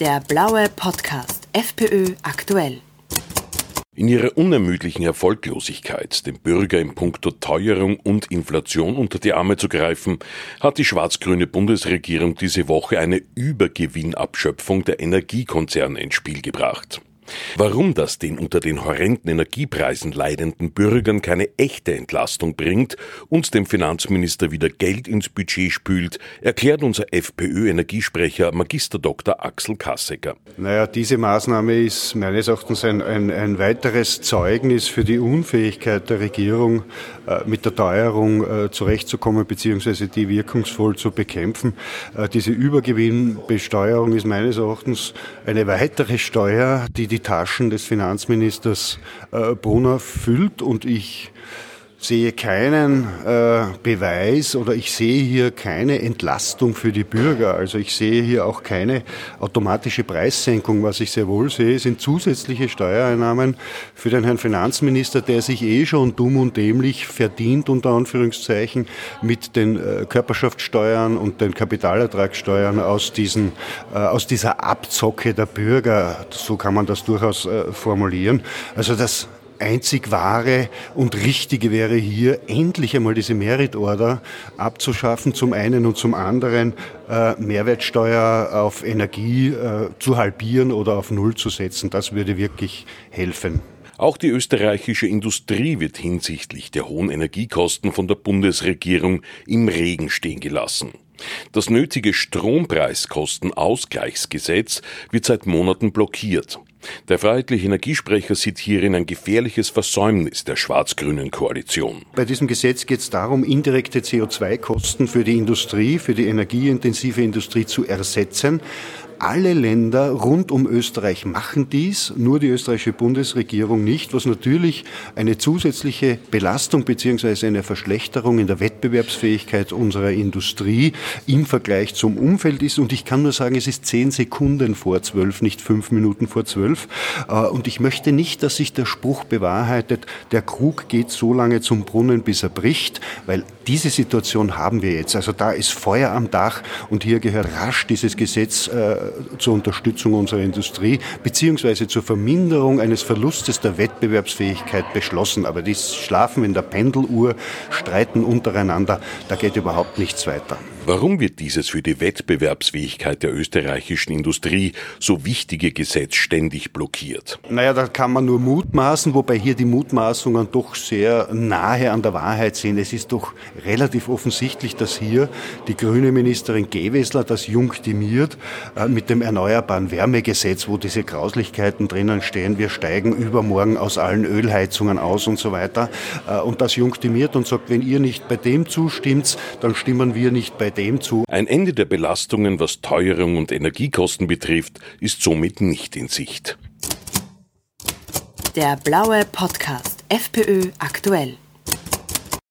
Der blaue Podcast FPÖ aktuell. In ihrer unermüdlichen Erfolglosigkeit, dem Bürger in puncto Teuerung und Inflation unter die Arme zu greifen, hat die schwarz-grüne Bundesregierung diese Woche eine Übergewinnabschöpfung der Energiekonzerne ins Spiel gebracht. Warum das den unter den horrenden Energiepreisen leidenden Bürgern keine echte Entlastung bringt und dem Finanzminister wieder Geld ins Budget spült, erklärt unser FPÖ-Energiesprecher Magister Dr. Axel Kassecker. Naja, diese Maßnahme ist meines Erachtens ein, ein, ein weiteres Zeugnis für die Unfähigkeit der Regierung, äh, mit der Teuerung äh, zurechtzukommen bzw. die wirkungsvoll zu bekämpfen. Äh, diese Übergewinnbesteuerung ist meines Erachtens eine weitere Steuer, die die Taschen des Finanzministers äh, Brunner füllt und ich sehe keinen äh, Beweis oder ich sehe hier keine Entlastung für die Bürger. Also ich sehe hier auch keine automatische Preissenkung. Was ich sehr wohl sehe, sind zusätzliche Steuereinnahmen für den Herrn Finanzminister, der sich eh schon dumm und dämlich verdient, unter Anführungszeichen, mit den äh, Körperschaftssteuern und den Kapitalertragssteuern aus, diesen, äh, aus dieser Abzocke der Bürger. So kann man das durchaus äh, formulieren. Also das einzig wahre und richtige wäre hier, endlich einmal diese Merit Order abzuschaffen, zum einen und zum anderen äh, Mehrwertsteuer auf Energie äh, zu halbieren oder auf Null zu setzen. Das würde wirklich helfen. Auch die österreichische Industrie wird hinsichtlich der hohen Energiekosten von der Bundesregierung im Regen stehen gelassen. Das nötige Strompreiskostenausgleichsgesetz wird seit Monaten blockiert. Der freiheitliche Energiesprecher sieht hierin ein gefährliches Versäumnis der schwarz-grünen Koalition. Bei diesem Gesetz geht es darum, indirekte CO2-Kosten für die Industrie, für die energieintensive Industrie zu ersetzen. Alle Länder rund um Österreich machen dies, nur die österreichische Bundesregierung nicht, was natürlich eine zusätzliche Belastung beziehungsweise eine Verschlechterung in der Wettbewerbsfähigkeit unserer Industrie im Vergleich zum Umfeld ist. Und ich kann nur sagen, es ist zehn Sekunden vor zwölf, nicht fünf Minuten vor zwölf. Äh, und ich möchte nicht, dass sich der Spruch bewahrheitet, der Krug geht so lange zum Brunnen, bis er bricht, weil diese Situation haben wir jetzt. Also da ist Feuer am Dach und hier gehört rasch dieses Gesetz äh, zur Unterstützung unserer Industrie beziehungsweise zur Verminderung eines Verlustes der Wettbewerbsfähigkeit beschlossen. Aber die schlafen in der Pendeluhr, streiten untereinander. Da geht überhaupt nichts weiter. Warum wird dieses für die Wettbewerbsfähigkeit der österreichischen Industrie so wichtige Gesetz ständig blockiert? Naja, da kann man nur mutmaßen, wobei hier die Mutmaßungen doch sehr nahe an der Wahrheit sind. Es ist doch relativ offensichtlich, dass hier die grüne Ministerin Gewessler das junktioniert äh, mit dem Erneuerbaren Wärmegesetz, wo diese Grauslichkeiten drinnen stehen. Wir steigen übermorgen aus allen Ölheizungen aus und so weiter. Äh, und das junktioniert und sagt, wenn ihr nicht bei dem zustimmt, dann stimmen wir nicht bei dem zu. Ein Ende der Belastungen, was Teuerung und Energiekosten betrifft, ist somit nicht in Sicht. Der blaue Podcast FPÖ aktuell.